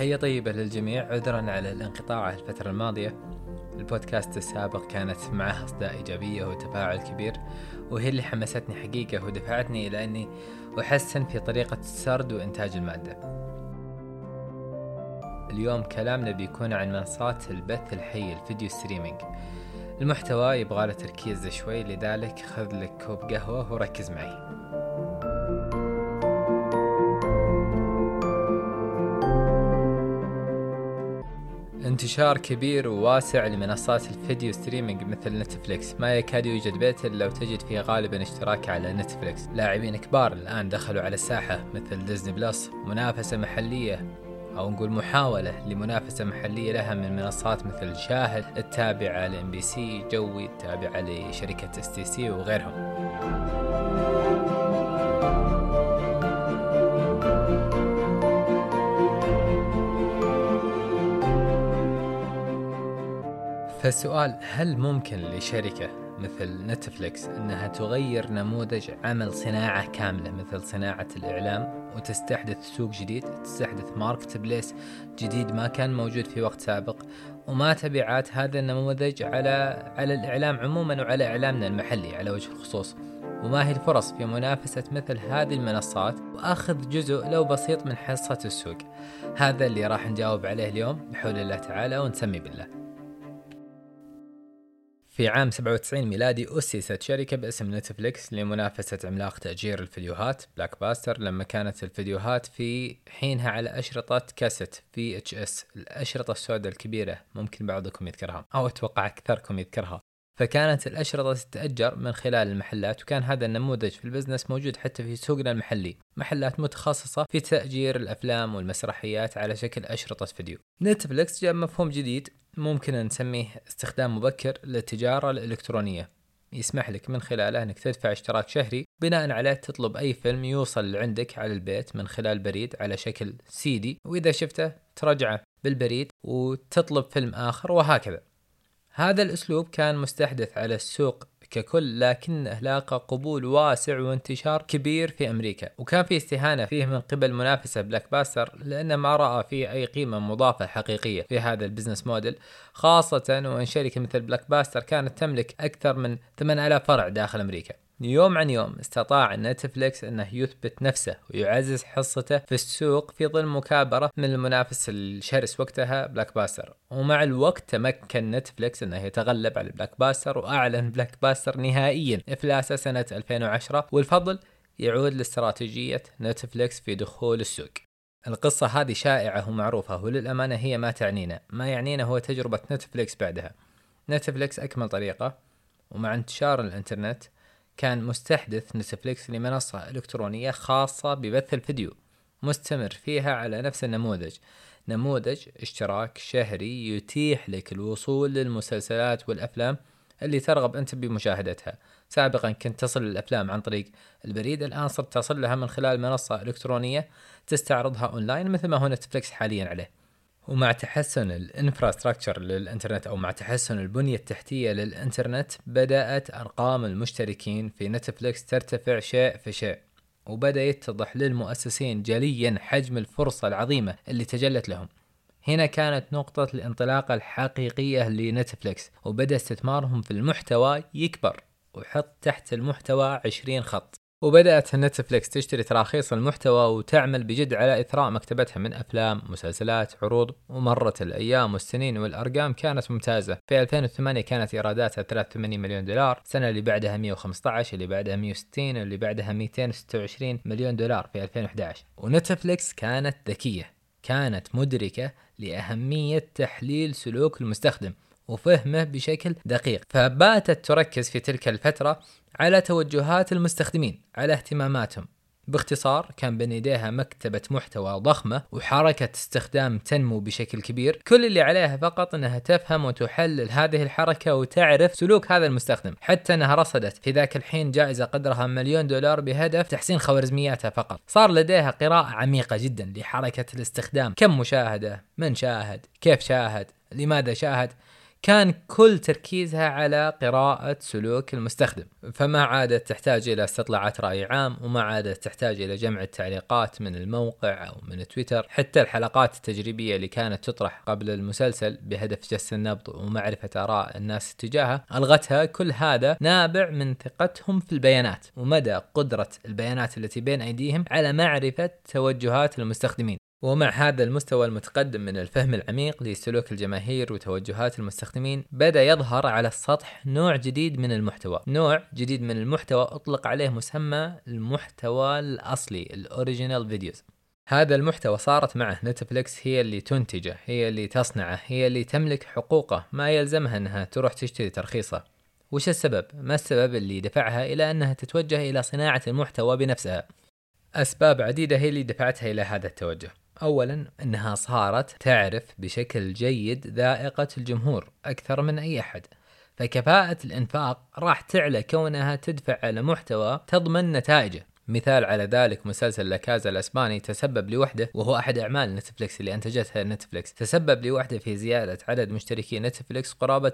تحية طيبة للجميع عذرا على الانقطاع الفترة الماضية. البودكاست السابق كانت معه أصداء إيجابية وتفاعل كبير وهي اللي حمستني حقيقة ودفعتني إلى أني أحسن في طريقة السرد وإنتاج المادة. اليوم كلامنا بيكون عن منصات البث الحي ال video streaming. المحتوى يبغى تركيز شوي لذلك خذ لك كوب قهوة وركز معي. انتشار كبير وواسع لمنصات ال video streaming مثل Netflix. ما يكاد يوجد بيت إلا وتجد فيه غالبا اشتراك على Netflix. لاعبين كبار الآن دخلوا على الساحة مثل Disney Plus منافسة محلية أو نقول محاولة لمنافسة محلية لها من منصات مثل شاهد التابعة ل MBC جوي التابعة لشركة STC وغيرهم. فالسؤال هل ممكن لشركة مثل Netflix إنها تغير نموذج عمل صناعة كاملة مثل صناعة الإعلام وتستحدث سوق جديد تستحدث marketplace جديد ما كان موجود في وقت سابق؟ وما تبعات هذا النموذج على على الإعلام عموما وعلى إعلامنا المحلي على وجه الخصوص؟ وما هي الفرص في منافسة مثل هذه المنصات؟ وأخذ جزء لو بسيط من حصة السوق. هذا اللي راح نجاوب عليه اليوم بحول الله تعالى ونسمي بالله. في عام 97 ميلادي أسست شركة باسم Netflix لمنافسة عملاق تأجير الفيديوهات Blockbuster لما كانت الفيديوهات في حينها على أشرطة كاسيت في VHS الأشرطة السوداء الكبيرة ممكن بعضكم يذكرها أو أتوقع أكثركم يذكرها. فكانت الأشرطة تتأجر من خلال المحلات وكان هذا النموذج في ال business موجود حتى في سوقنا المحلي محلات متخصصة في تأجير الأفلام والمسرحيات على شكل أشرطة فيديو. Netflix جاب مفهوم جديد ممكن نسميه استخدام مبكر للتجارة الإلكترونية. يسمح لك من خلاله أنك تدفع اشتراك شهري بناء عليه تطلب أي فيلم يوصل لعندك على البيت من خلال بريد على شكل سيدي وإذا شفته ترجعه بالبريد وتطلب فيلم آخر وهكذا. هذا الأسلوب كان مستحدث على السوق ككل لكنه لاقى قبول واسع وانتشار كبير في أمريكا. وكان في استهانة فيه من قبل منافسة Blockbuster لأنه ما رأى فيه أي قيمة مضافة حقيقية في هذا ال business model. خاصة وإن شركة مثل Blockbuster كانت تملك أكثر من 8000 فرع داخل أمريكا. يوم عن يوم استطاع Netflix أنه يثبت نفسه ويعزز حصته في السوق في ظل مكابرة من المنافس الشرس وقتها Blockbuster. ومع الوقت تمكن Netflix أنه يتغلب على Blockbuster وأعلن Blockbuster نهائيا افلاسه سنة 2010 والفضل يعود لاستراتيجية Netflix في دخول السوق. القصة هذه شائعة ومعروفة وللأمانة هي ما تعنينا. ما يعنينا هو تجربة Netflix بعدها. Netflix أكمل طريقه ومع انتشار الإنترنت كان مستحدث Netflix لمنصة إلكترونية خاصة ببث الفيديو مستمر فيها على نفس النموذج. نموذج اشتراك شهري يتيح لك الوصول للمسلسلات والأفلام اللي ترغب أنت بمشاهدتها. سابقا كنت تصل الأفلام عن طريق البريد الآن صرت تصل لها من خلال منصة إلكترونية تستعرضها أونلاين مثل ما هو Netflix حاليا عليه. ومع تحسن ال infrastructure للإنترنت أو مع تحسن البنية التحتية للإنترنت بدأت أرقام المشتركين في Netflix ترتفع شيء فشيء وبدأ يتضح للمؤسسين جليا حجم الفرصة العظيمة اللي تجلت لهم. هنا كانت نقطة الانطلاقة الحقيقية ل Netflix وبدأ استثمارهم في المحتوى يكبر وحط تحت المحتوى 20 خط. وبدأت نتفليكس تشتري تراخيص المحتوى وتعمل بجد على إثراء مكتبتها من أفلام مسلسلات عروض. ومرت الأيام والسنين والأرقام كانت ممتازة. في 2008 كانت إيراداتها 83 مليون دولار. السنة اللي بعدها 115 اللي بعدها 160 اللي بعدها 226 مليون دولار في 2011 ونتفليكس كانت ذكية كانت مدركة لأهمية تحليل سلوك المستخدم. وفهمه بشكل دقيق. فباتت تركز في تلك الفترة على توجهات المستخدمين على اهتماماتهم. باختصار كان بين يديها مكتبة محتوى ضخمة وحركة استخدام تنمو بشكل كبير. كل اللي عليها فقط إنها تفهم وتحلل هذه الحركة وتعرف سلوك هذا المستخدم. حتى إنها رصدت في ذاك الحين جائزة قدرها مليون دولار بهدف تحسين خوارزمياتها فقط. صار لديها قراءة عميقة جدا لحركة الاستخدام. كم مشاهدة؟ من شاهد؟ كيف شاهد؟ لماذا شاهد؟ كان كل تركيزها على قراءة سلوك المستخدم فما عادت تحتاج إلى استطلاعات رأي عام وما عادت تحتاج إلى جمع التعليقات من الموقع أو من تويتر. حتى الحلقات التجريبية اللي كانت تطرح قبل المسلسل بهدف جس النبض ومعرفة آراء الناس تجاهها ألغتها كل هذا نابع من ثقتهم في البيانات ومدى قدرة البيانات التي بين أيديهم على معرفة توجهات المستخدمين. ومع هذا المستوى المتقدم من الفهم العميق لسلوك الجماهير وتوجهات المستخدمين بدأ يظهر على السطح نوع جديد من المحتوى نوع جديد من المحتوى أطلق عليه مسمى المحتوى الأصلي ال original videos هذا المحتوى صارت معه نتفليكس هي اللي تنتجه هي اللي تصنعه هي اللي تملك حقوقه ما يلزمها أنها تروح تشتري ترخيصه وش السبب؟ ما السبب اللي دفعها إلى أنها تتوجه إلى صناعة المحتوى بنفسها؟ أسباب عديدة هي اللي دفعتها إلى هذا التوجه اولا أنها صارت تعرف بشكل جيد ذائقة الجمهور أكثر من أي أحد فكفاءة الإنفاق راح تعلى كونها تدفع على محتوى تضمن نتائجه. مثال على ذلك مسلسل لاكازا الأسباني تسبب لوحده وهو أحد أعمال نتفلكس اللي أنتجتها نتفلكس تسبب لوحده في زيادة عدد مشتركي نتفلكس قرابة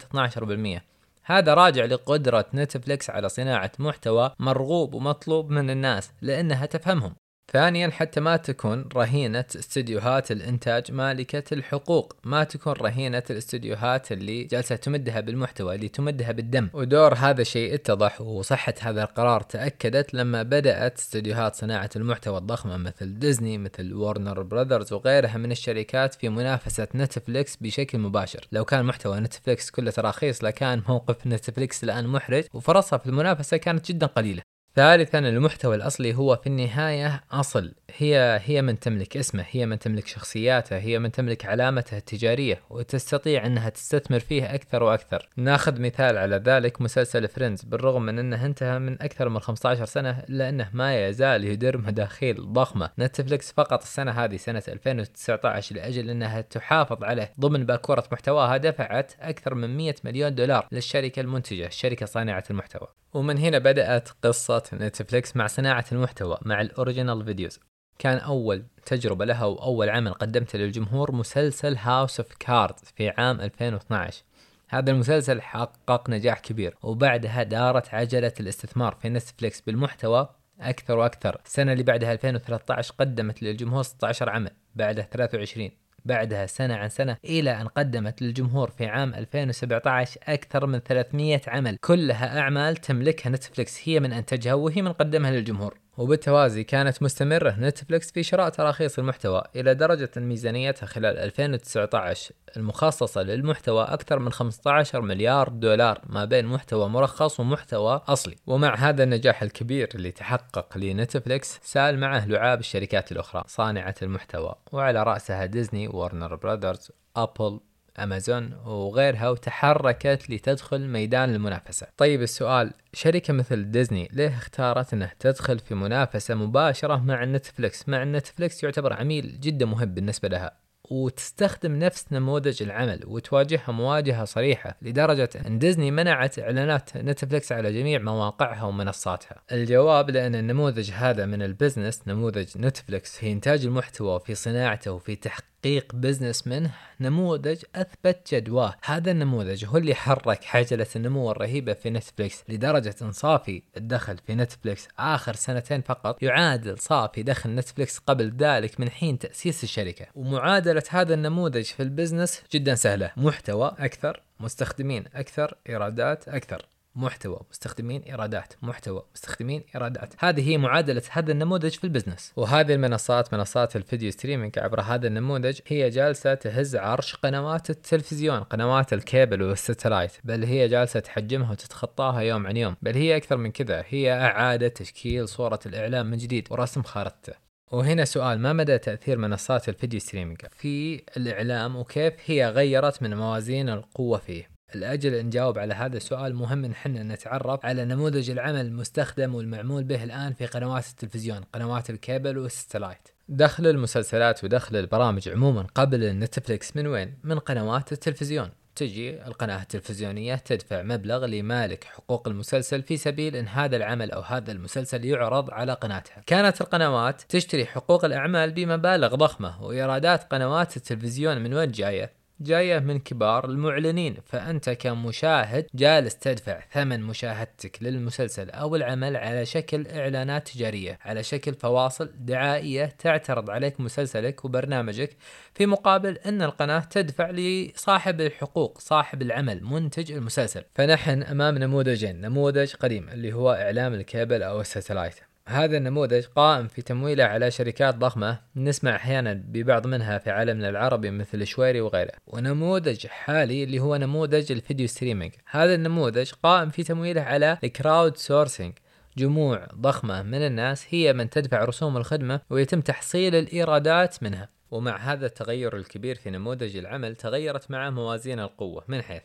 12% هذا راجع لقدرة نتفلكس على صناعة محتوى مرغوب ومطلوب من الناس لأنها تفهمهم. ثانيا حتى ما تكون رهينة استديوهات الإنتاج مالكة الحقوق. ما تكون رهينة الاستديوهات اللي جالسة تمدها بالمحتوى اللي تمدها بالدم. ودور هذا الشيء اتضح وصحة هذا القرار تأكدت لما بدأت استديوهات صناعة المحتوى الضخمة مثل ديزني مثل وارنر براذرز وغيرها من الشركات في منافسة نتفليكس بشكل مباشر. لو كان محتوى نتفليكس كله تراخيص لكان موقف نتفليكس الآن محرج وفرصها في المنافسة كانت جدا قليلة. ثالثا المحتوى الأصلي هو في النهاية أصل. هي هي من تملك اسمه هي من تملك شخصياته هي من تملك علامته التجارية وتستطيع أنها تستثمر فيه أكثر وأكثر. ناخذ مثال على ذلك مسلسل فريندز بالرغم من أنه انتهى من أكثر من 15 سنة الا انه ما يزال يدر مداخيل ضخمة. نتفلكس فقط السنة هذه سنة 2019 لأجل أنها تحافظ عليه ضمن باكوره محتواها دفعت أكثر من 100 مليون دولار للشركة المنتجة الشركة صانعة المحتوى. ومن هنا بدأت قصة نتفليكس مع صناعة المحتوى مع ال original videos. كان أول تجربة لها وأول عمل قدمته للجمهور مسلسل House of Cards في عام 2012 هذا المسلسل حقق نجاح كبير وبعدها دارت عجلة الاستثمار في نتفليكس بالمحتوى أكثر وأكثر. السنة اللي بعدها 2013 قدمت للجمهور 16 عمل بعدها 23 بعدها سنة عن سنة إلى أن قدمت للجمهور في عام 2017 أكثر من 300 عمل. كلها أعمال تملكها نتفلكس هي من أنتجها وهي من قدمها للجمهور. وبالتوازي كانت مستمرة نتفلكس في شراء تراخيص المحتوى إلى درجة أن ميزانيتها خلال 2019 المخصصة للمحتوى أكثر من 15 مليار دولار ما بين محتوى مرخص ومحتوى أصلي. ومع هذا النجاح الكبير اللي تحقق لنتفلكس سال معه لعاب الشركات الأخرى صانعة المحتوى وعلى رأسها ديزني وارنر براذرز أبل أمازون وغيرها وتحركت لتدخل ميدان المنافسة. طيب السؤال شركة مثل ديزني ليه اختارت إنها تدخل في منافسة مباشرة مع نتفلكس مع نتفلكس يعتبر عميل جدا مهم بالنسبة لها وتستخدم نفس نموذج العمل وتواجهها مواجهة صريحة لدرجة أن ديزني منعت إعلانات نتفلكس على جميع مواقعها ومنصاتها الجواب لأن النموذج هذا من ال business نموذج نتفلكس في إنتاج المحتوى وفي صناعته وفي تحقيق تحقيق business منه نموذج أثبت جدواه. هذا النموذج هو اللي حرك عجلة النمو الرهيبة في نتفليكس لدرجة ان صافي الدخل في نتفليكس آخر سنتين فقط يعادل صافي دخل نتفليكس قبل ذلك من حين تأسيس الشركة. ومعادلة هذا النموذج في ال business جدا سهلة. محتوى أكثر مستخدمين أكثر إيرادات أكثر. محتوى مستخدمين إيرادات محتوى مستخدمين إيرادات. هذه هي معادلة هذا النموذج في ال business. وهذه المنصات منصات ال video streaming عبر هذا النموذج هي جالسة تهز عرش قنوات التلفزيون قنوات ال cable وال satellite بل هي جالسة تحجمها وتتخطاها يوم عن يوم. بل هي أكثر من كذا هي إعادة تشكيل صورة الإعلام من جديد ورسم خارطته. وهنا سؤال ما مدى تأثير منصات ال video streaming في الإعلام وكيف هي غيرت من موازين القوة فيه؟ لأجل أن نجاوب على هذا السؤال مهم أن إحنا نتعرف على نموذج العمل المستخدم والمعمول به الآن في قنوات التلفزيون قنوات ال cable وال satellite دخل المسلسلات ودخل البرامج عموما قبل نتفليكس من وين؟ من قنوات التلفزيون تجي القناة التلفزيونية تدفع مبلغ لمالك حقوق المسلسل في سبيل إن هذا العمل أو هذا المسلسل يعرض على قناتها. كانت القنوات تشتري حقوق الأعمال بمبالغ ضخمة وإيرادات قنوات التلفزيون من وين جاية؟ جاية من كبار المعلنين فأنت كمشاهد جالس تدفع ثمن مشاهدتك للمسلسل أو العمل على شكل إعلانات تجارية على شكل فواصل دعائية تعترض عليك مسلسلك وبرنامجك في مقابل أن القناة تدفع لصاحب الحقوق صاحب العمل منتج المسلسل. فنحن أمام نموذجين نموذج قديم اللي هو إعلام الكابل أو ال satellite. هذا النموذج قائم في تمويله على شركات ضخمة نسمع أحيانا ببعض منها في عالمنا العربي مثل شويري وغيره. ونموذج حالي اللي هو نموذج ال video streaming. هذا النموذج قائم في تمويله على ال crowdsourcing. جموع ضخمة من الناس هي من تدفع رسوم الخدمة ويتم تحصيل الإيرادات منها. ومع هذا التغير الكبير في نموذج العمل تغيرت معه موازين القوة. من حيث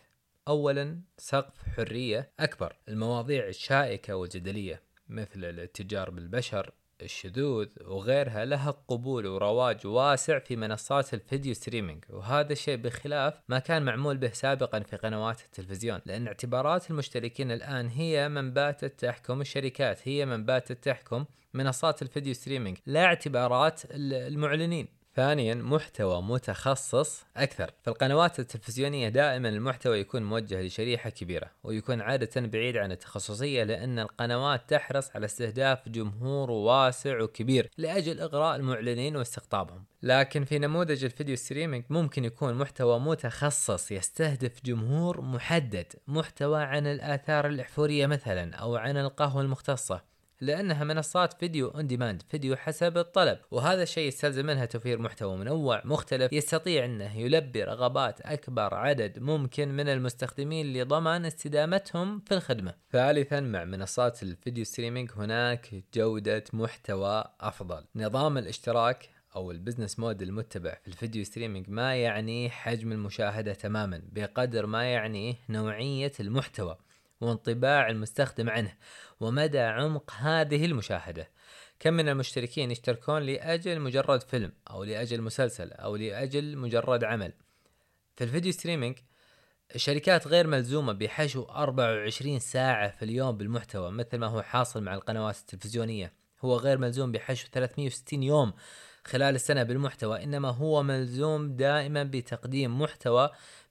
أولا سقف حرية أكبر. المواضيع الشائكة والجدلية. مثل الاتجار بالبشر الشذوذ وغيرها لها قبول ورواج واسع في منصات الفيديو ستريمينج. وهذا الشيء بخلاف ما كان معمول به سابقا في قنوات التلفزيون لأن اعتبارات المشتركين الآن هي من باتت تحكم الشركات هي من باتت تحكم منصات ال video streaming لا اعتبارات المعلنين. ثانيا محتوى متخصص أكثر. في القنوات التلفزيونية دائما المحتوى يكون موجه لشريحة كبيرة ويكون عادة بعيد عن التخصصية لأن القنوات تحرص على استهداف جمهور واسع وكبير لأجل إغراء المعلنين واستقطابهم. لكن في نموذج ال video streaming ممكن يكون محتوى متخصص يستهدف جمهور محدد محتوى عن الآثار الإحفورية مثلا أو عن القهوة المختصة. لأنها منصات video on demand فيديو حسب الطلب. وهذا الشيء يستلزم منها توفير محتوى منوع مختلف يستطيع أنه يلبي رغبات أكبر عدد ممكن من المستخدمين لضمان استدامتهم في الخدمة. ثالثا مع منصات ال video streaming هناك جودة محتوى أفضل. نظام الاشتراك أو ال business model المتبع في ال video streaming ما يعني حجم المشاهدة تماما بقدر ما يعني نوعية المحتوى. وانطباع المستخدم عنه ومدى عمق هذه المشاهدة. كم من المشتركين يشتركون لأجل مجرد فيلم أو لأجل مسلسل أو لأجل مجرد عمل. في الفيديو ستريمينج الشركات غير ملزومة بحشو 24 ساعة في اليوم بالمحتوى مثل ما هو حاصل مع القنوات التلفزيونية. هو غير ملزوم بحشو 360 يوم خلال السنة بالمحتوى إنما هو ملزوم دائما بتقديم محتوى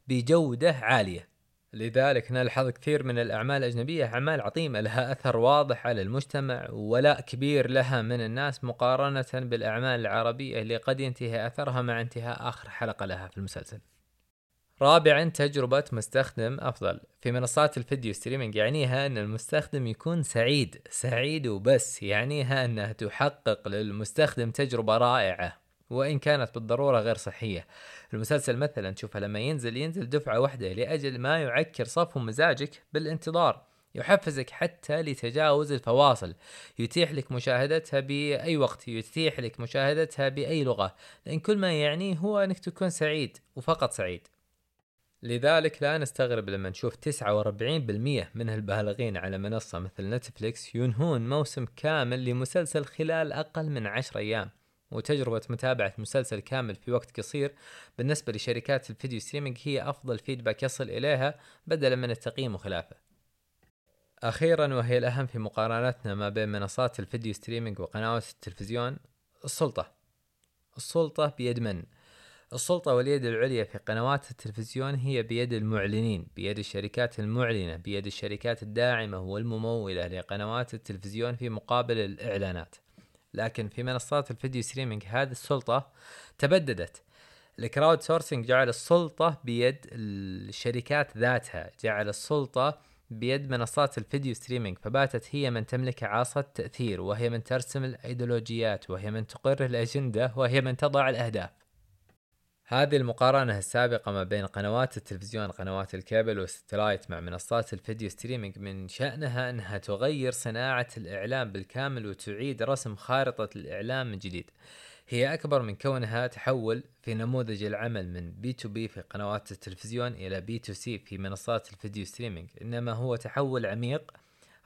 بجودة عالية. لذلك نلحظ كثير من الأعمال الأجنبية أعمال عظيمة لها أثر واضح على المجتمع وولاء كبير لها من الناس مقارنة بالأعمال العربية اللي قد ينتهي أثرها مع انتهاء آخر حلقة لها في المسلسل. رابعا تجربة مستخدم أفضل. في منصات الفيديو ستريمينج يعنيها أن المستخدم يكون سعيد سعيد وبس يعنيها أنها تحقق للمستخدم تجربة رائعة. وإن كانت بالضرورة غير صحية. المسلسل مثلا تشوفها لما ينزل ينزل دفعة واحدة لأجل ما يعكر صفو مزاجك بالانتظار. يحفزك حتى لتجاوز الفواصل. يتيح لك مشاهدتها بأي وقت. يتيح لك مشاهدتها بأي لغة. لأن كل ما يعنيه هو أنك تكون سعيد وفقط سعيد. لذلك لا نستغرب لما نشوف 49% من البالغين على منصة مثل نتفليكس ينهون موسم كامل لمسلسل خلال أقل من عشر أيام. وتجربة متابعة مسلسل كامل في وقت قصير بالنسبة لشركات ال video streaming هي أفضل feedback يصل إليها بدلا من التقييم وخلافه. أخيرا وهي الأهم في مقارنتنا ما بين منصات ال video streaming وقنوات التلفزيون السلطة. السلطة بيد من؟ السلطة واليد العليا في قنوات التلفزيون هي بيد المعلنين بيد الشركات المعلنة بيد الشركات الداعمة والممولة لقنوات التلفزيون في مقابل الإعلانات. لكن في منصات ال video streaming هذه السلطة تبددت. ال crowdsourcing جعل السلطة بيد الشركات ذاتها جعل السلطة بيد منصات ال video streaming فباتت هي من تملك عصا التأثير وهي من ترسم الأيديولوجيات وهي من تقر الأجندة وهي من تضع الأهداف. هذه المقارنة السابقة ما بين قنوات التلفزيون قنوات الكابل وال satellite مع منصات ال video streaming من شأنها أنها تغير صناعة الإعلام بالكامل وتعيد رسم خارطة الإعلام من جديد. هي أكبر من كونها تحول في نموذج العمل من B to B في قنوات التلفزيون إلى B to C في منصات ال video streaming. إنما هو تحول عميق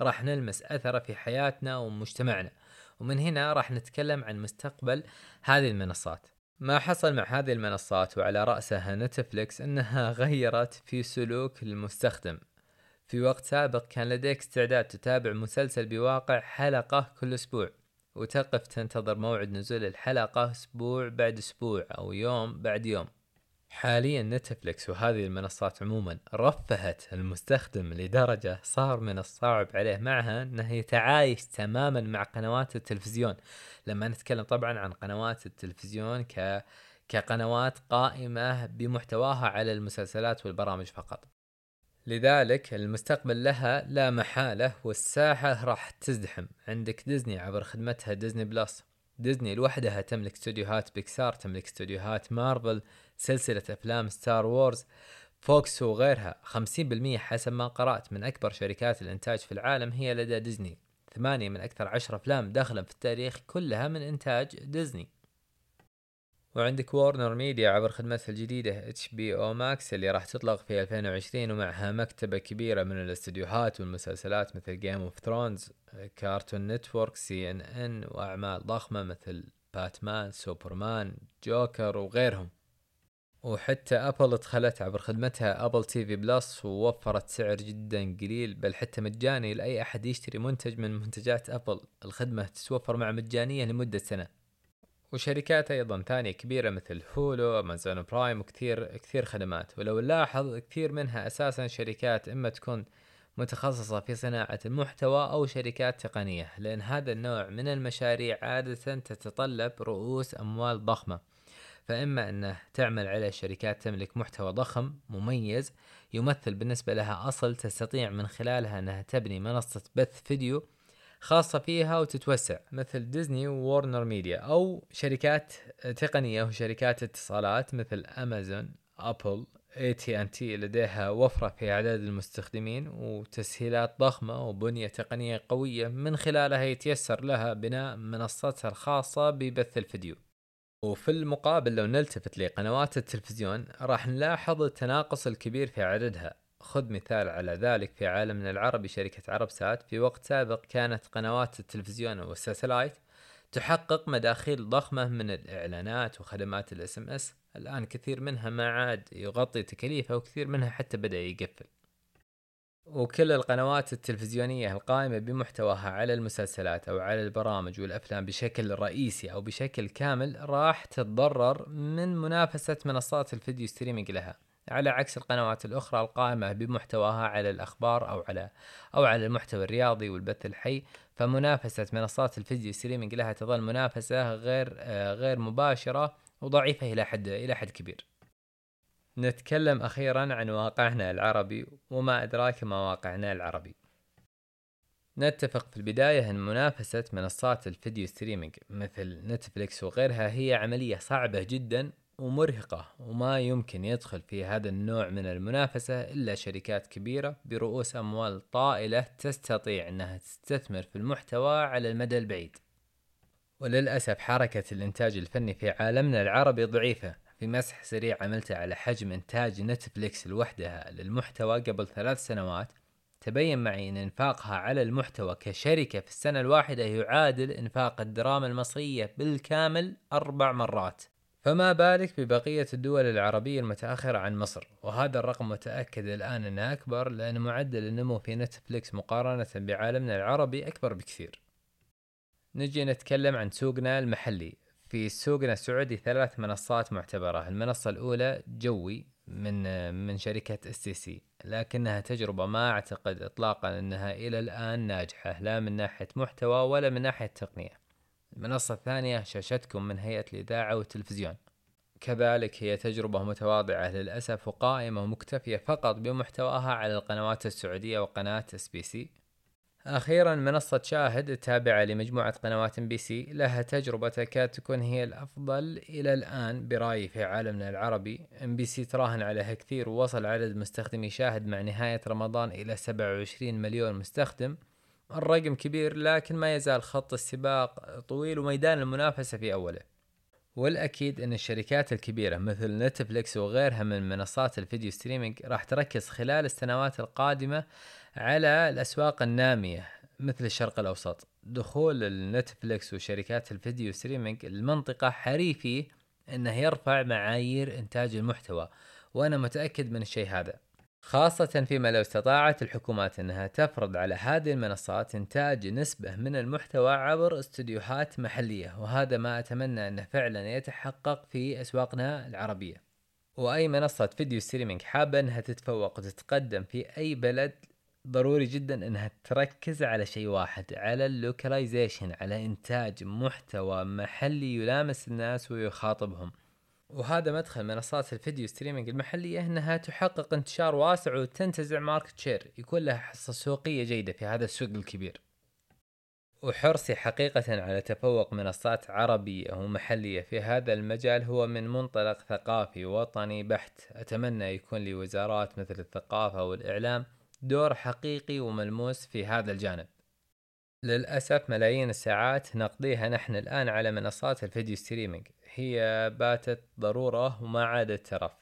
راح نلمس أثره في حياتنا ومجتمعنا. ومن هنا راح نتكلم عن مستقبل هذه المنصات. ما حصل مع هذه المنصات وعلى رأسها نتفليكس أنها غيرت في سلوك المستخدم. في وقت سابق كان لديك استعداد تتابع مسلسل بواقع حلقة كل أسبوع وتقف تنتظر موعد نزول الحلقة أسبوع بعد أسبوع أو يوم بعد يوم. حاليا نتفلكس وهذه المنصات عموما رفهت المستخدم لدرجة صار من الصعب عليه معها إنه يتعايش تماما مع قنوات التلفزيون. لما نتكلم طبعا عن قنوات التلفزيون ك كقنوات قائمة بمحتواها على المسلسلات والبرامج فقط. لذلك المستقبل لها لا محالة والساحة راح تزدحم. عندك ديزني عبر خدمتها Disney Plus. ديزني لوحدها تملك استوديوهات بيكسار تملك استوديوهات مارفل سلسلة أفلام Star Wars فوكس وغيرها. 50% حسب ما قرأت من أكبر شركات الإنتاج في العالم هي لدى ديزني. ثمانية من أكثر عشر أفلام دخلا في التاريخ كلها من إنتاج ديزني. وعندك وورنر ميديا عبر خدمتها الجديدة HBO Max اللي راح تطلق في 2020 ومعها مكتبة كبيرة من الاستديوهات والمسلسلات مثل Game of Thrones Cartoon Network CNN وأعمال ضخمة مثل باتمان سوبرمان جوكر وغيرهم. وحتى ابل دخلت عبر خدمتها Apple TV Plus ووفرت سعر جدا قليل بل حتى مجاني لأي أحد يشتري منتج من منتجات ابل الخدمة تتوفر معه مجانية لمدة سنة. وشركات أيضا ثانية كبيرة مثل Hulu Amazon Prime وكثير كثير خدمات. ولو نلاحظ كثير منها أساسا شركات إما تكون متخصصة في صناعة المحتوى أو شركات تقنية لأن هذا النوع من المشاريع عادة تتطلب رؤوس أموال ضخمة. فإما أنه تعمل على شركات تملك محتوى ضخم مميز يمثل بالنسبة لها أصل تستطيع من خلالها أنها تبني منصة بث فيديو خاصة فيها وتتوسع مثل ديزني وورنر ميديا أو شركات تقنية وشركات اتصالات مثل أمازون أبل اي تي ان تي لديها وفرة في أعداد المستخدمين وتسهيلات ضخمة وبنية تقنية قوية من خلالها يتيسر لها بناء منصتها الخاصة ببث الفيديو. وفي المقابل لو نلتفت لقنوات التلفزيون راح نلاحظ التناقص الكبير في عددها. خذ مثال على ذلك. في عالمنا العربي شركة عرب سات في وقت سابق كانت قنوات التلفزيون وال satellite تحقق مداخيل ضخمة من الإعلانات وخدمات ال SMS. الآن كثير منها ما عاد يغطي تكاليفها وكثير منها حتى بدأ يقفل. وكل القنوات التلفزيونية القائمة بمحتواها على المسلسلات أو على البرامج والأفلام بشكل رئيسي أو بشكل كامل راح تتضرر من منافسة منصات الـ video streaming لها. على عكس القنوات الأخرى القائمة بمحتواها على الأخبار أو على أو على المحتوى الرياضي والبث الحي فمنافسة منصات الـ video streaming لها تظل منافسة غير آه غير مباشرة وضعيفة إلى حد إلى حد كبير. نتكلم أخيرا عن واقعنا العربي وما أدراك ما واقعنا العربي نتفق في البداية أن منافسة منصات الـ video streaming مثل نتفليكس وغيرها هي عملية صعبة جدا ومرهقة وما يمكن يدخل في هذا النوع من المنافسة إلا شركات كبيرة برؤوس أموال طائلة تستطيع أنها تستثمر في المحتوى على المدى البعيد. وللأسف حركة الإنتاج الفني في عالمنا العربي ضعيفة في مسح سريع عملته على حجم إنتاج نتفليكس لوحدها للمحتوى قبل ثلاث سنوات. تبين معي أن إنفاقها على المحتوى كشركة في السنة الواحدة يعادل إنفاق الدراما المصرية بالكامل أربع مرات. فما بالك ببقية الدول العربية المتأخرة عن مصر؟ وهذا الرقم متأكد الآن أنه أكبر لأن معدل النمو في نتفليكس مقارنة بعالمنا العربي أكبر بكثير. نجي نتكلم عن سوقنا المحلي. في سوقنا السعودي ثلاث منصات معتبرة. المنصة الأولى جوي من من شركة اس تي سي لكنها تجربة ما أعتقد إطلاقا أنها إلى الآن ناجحة لا من ناحية محتوى ولا من ناحية تقنية. المنصة الثانية شاشتكم من هيئة الإذاعة والتلفزيون. كذلك هي تجربة متواضعة للأسف وقائمة ومكتفية فقط بمحتواها على القنوات السعودية وقناة اس بي سي أخيرا منصة شاهد التابعة لمجموعة قنوات ام بي سي لها تجربة تكاد تكون هي الأفضل إلى الآن برأيي في عالمنا العربي. ام بي سي تراهن عليها كثير ووصل عدد مستخدمي شاهد مع نهاية رمضان إلى 27 مليون مستخدم. الرقم كبير لكن ما يزال خط السباق طويل وميدان المنافسة في أوله. والأكيد أن الشركات الكبيرة مثل نتفليكس وغيرها من منصات الـ video streaming راح تركز خلال السنوات القادمة على الأسواق النامية مثل الشرق الأوسط. دخول النتفليكس وشركات الـ video streaming المنطقة حري في أنه يرفع معايير إنتاج المحتوى وأنا متأكد من الشيء هذا. خاصة فيما لو استطاعت الحكومات أنها تفرض على هذه المنصات إنتاج نسبة من المحتوى عبر استديوهات محلية وهذا ما أتمنى أنه فعلا يتحقق في أسواقنا العربية. وأي منصة video streaming حابة أنها تتفوق وتتقدم في أي بلد ضروري جدا أنها تركز على شيء واحد على ال localization على إنتاج محتوى محلي يلامس الناس ويخاطبهم. وهذا مدخل منصات الـ video streaming المحلية إنها تحقق انتشار واسع وتنتزع market share يكون لها حصة سوقية جيدة في هذا السوق الكبير. وحرصي حقيقة على تفوق منصات عربية ومحلية في هذا المجال هو من منطلق ثقافي وطني بحت. أتمنى يكون لوزارات مثل الثقافة والإعلام دور حقيقي وملموس في هذا الجانب. للأسف ملايين الساعات نقضيها نحن الآن على منصات الـ video streaming. هي باتت ضرورة وما عادت ترف.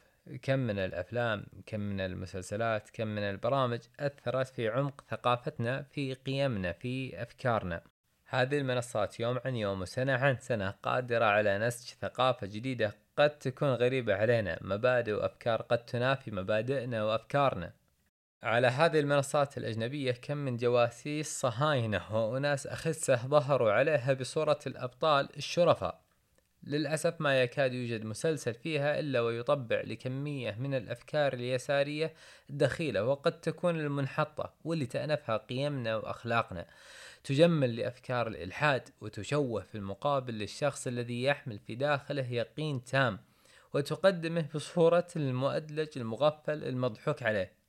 كم من الأفلام كم من المسلسلات كم من البرامج أثرت في عمق ثقافتنا في قيمنا في أفكارنا. هذه المنصات يوم عن يوم وسنة عن سنة قادرة على نسج ثقافة جديدة قد تكون غريبة علينا. مبادئ وأفكار قد تنافي مبادئنا وأفكارنا. على هذه المنصات الأجنبية كم من جواسيس صهاينة وأناس أخسة ظهروا عليها بصورة الأبطال الشرفاء. للأسف ما يكاد يوجد مسلسل فيها إلا ويطبع لكمية من الأفكار اليسارية الدخيلة وقد تكون المنحطة واللي تأنفها قيمنا وأخلاقنا. تجمل لأفكار الإلحاد وتشوه في المقابل للشخص الذي يحمل في داخله يقين تام وتقدمه بصورة المؤدلج المغفل المضحوك عليه.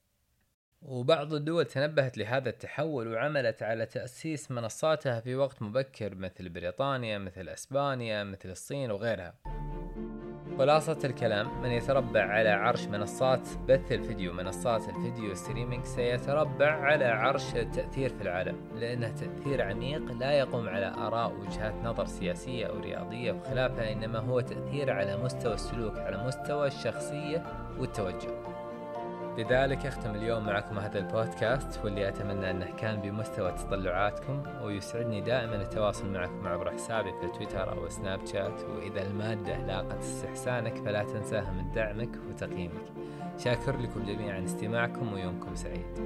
وبعض الدول تنبهت لهذا التحول وعملت على تأسيس منصاتها في وقت مبكر مثل بريطانيا مثل إسبانيا مثل الصين وغيرها. خلاصة الكلام من يتربع على عرش منصات بث الفيديو منصات الـ video streaming سيتربع على عرش التأثير في العالم لأنه تأثير عميق لا يقوم على آراء وجهات نظر سياسية أو رياضية وخلافها إنما هو تأثير على مستوى السلوك على مستوى الشخصية والتوجه. بذلك أختم اليوم معكم هذا البودكاست واللي أتمنى أنه كان بمستوى تطلعاتكم ويسعدني دائما التواصل معكم عبر حسابي في تويتر أو سناب شات. وإذا المادة لاقت استحسانك فلا تنساها من دعمك وتقييمك. شاكر لكم جميعا استماعكم ويومكم سعيد.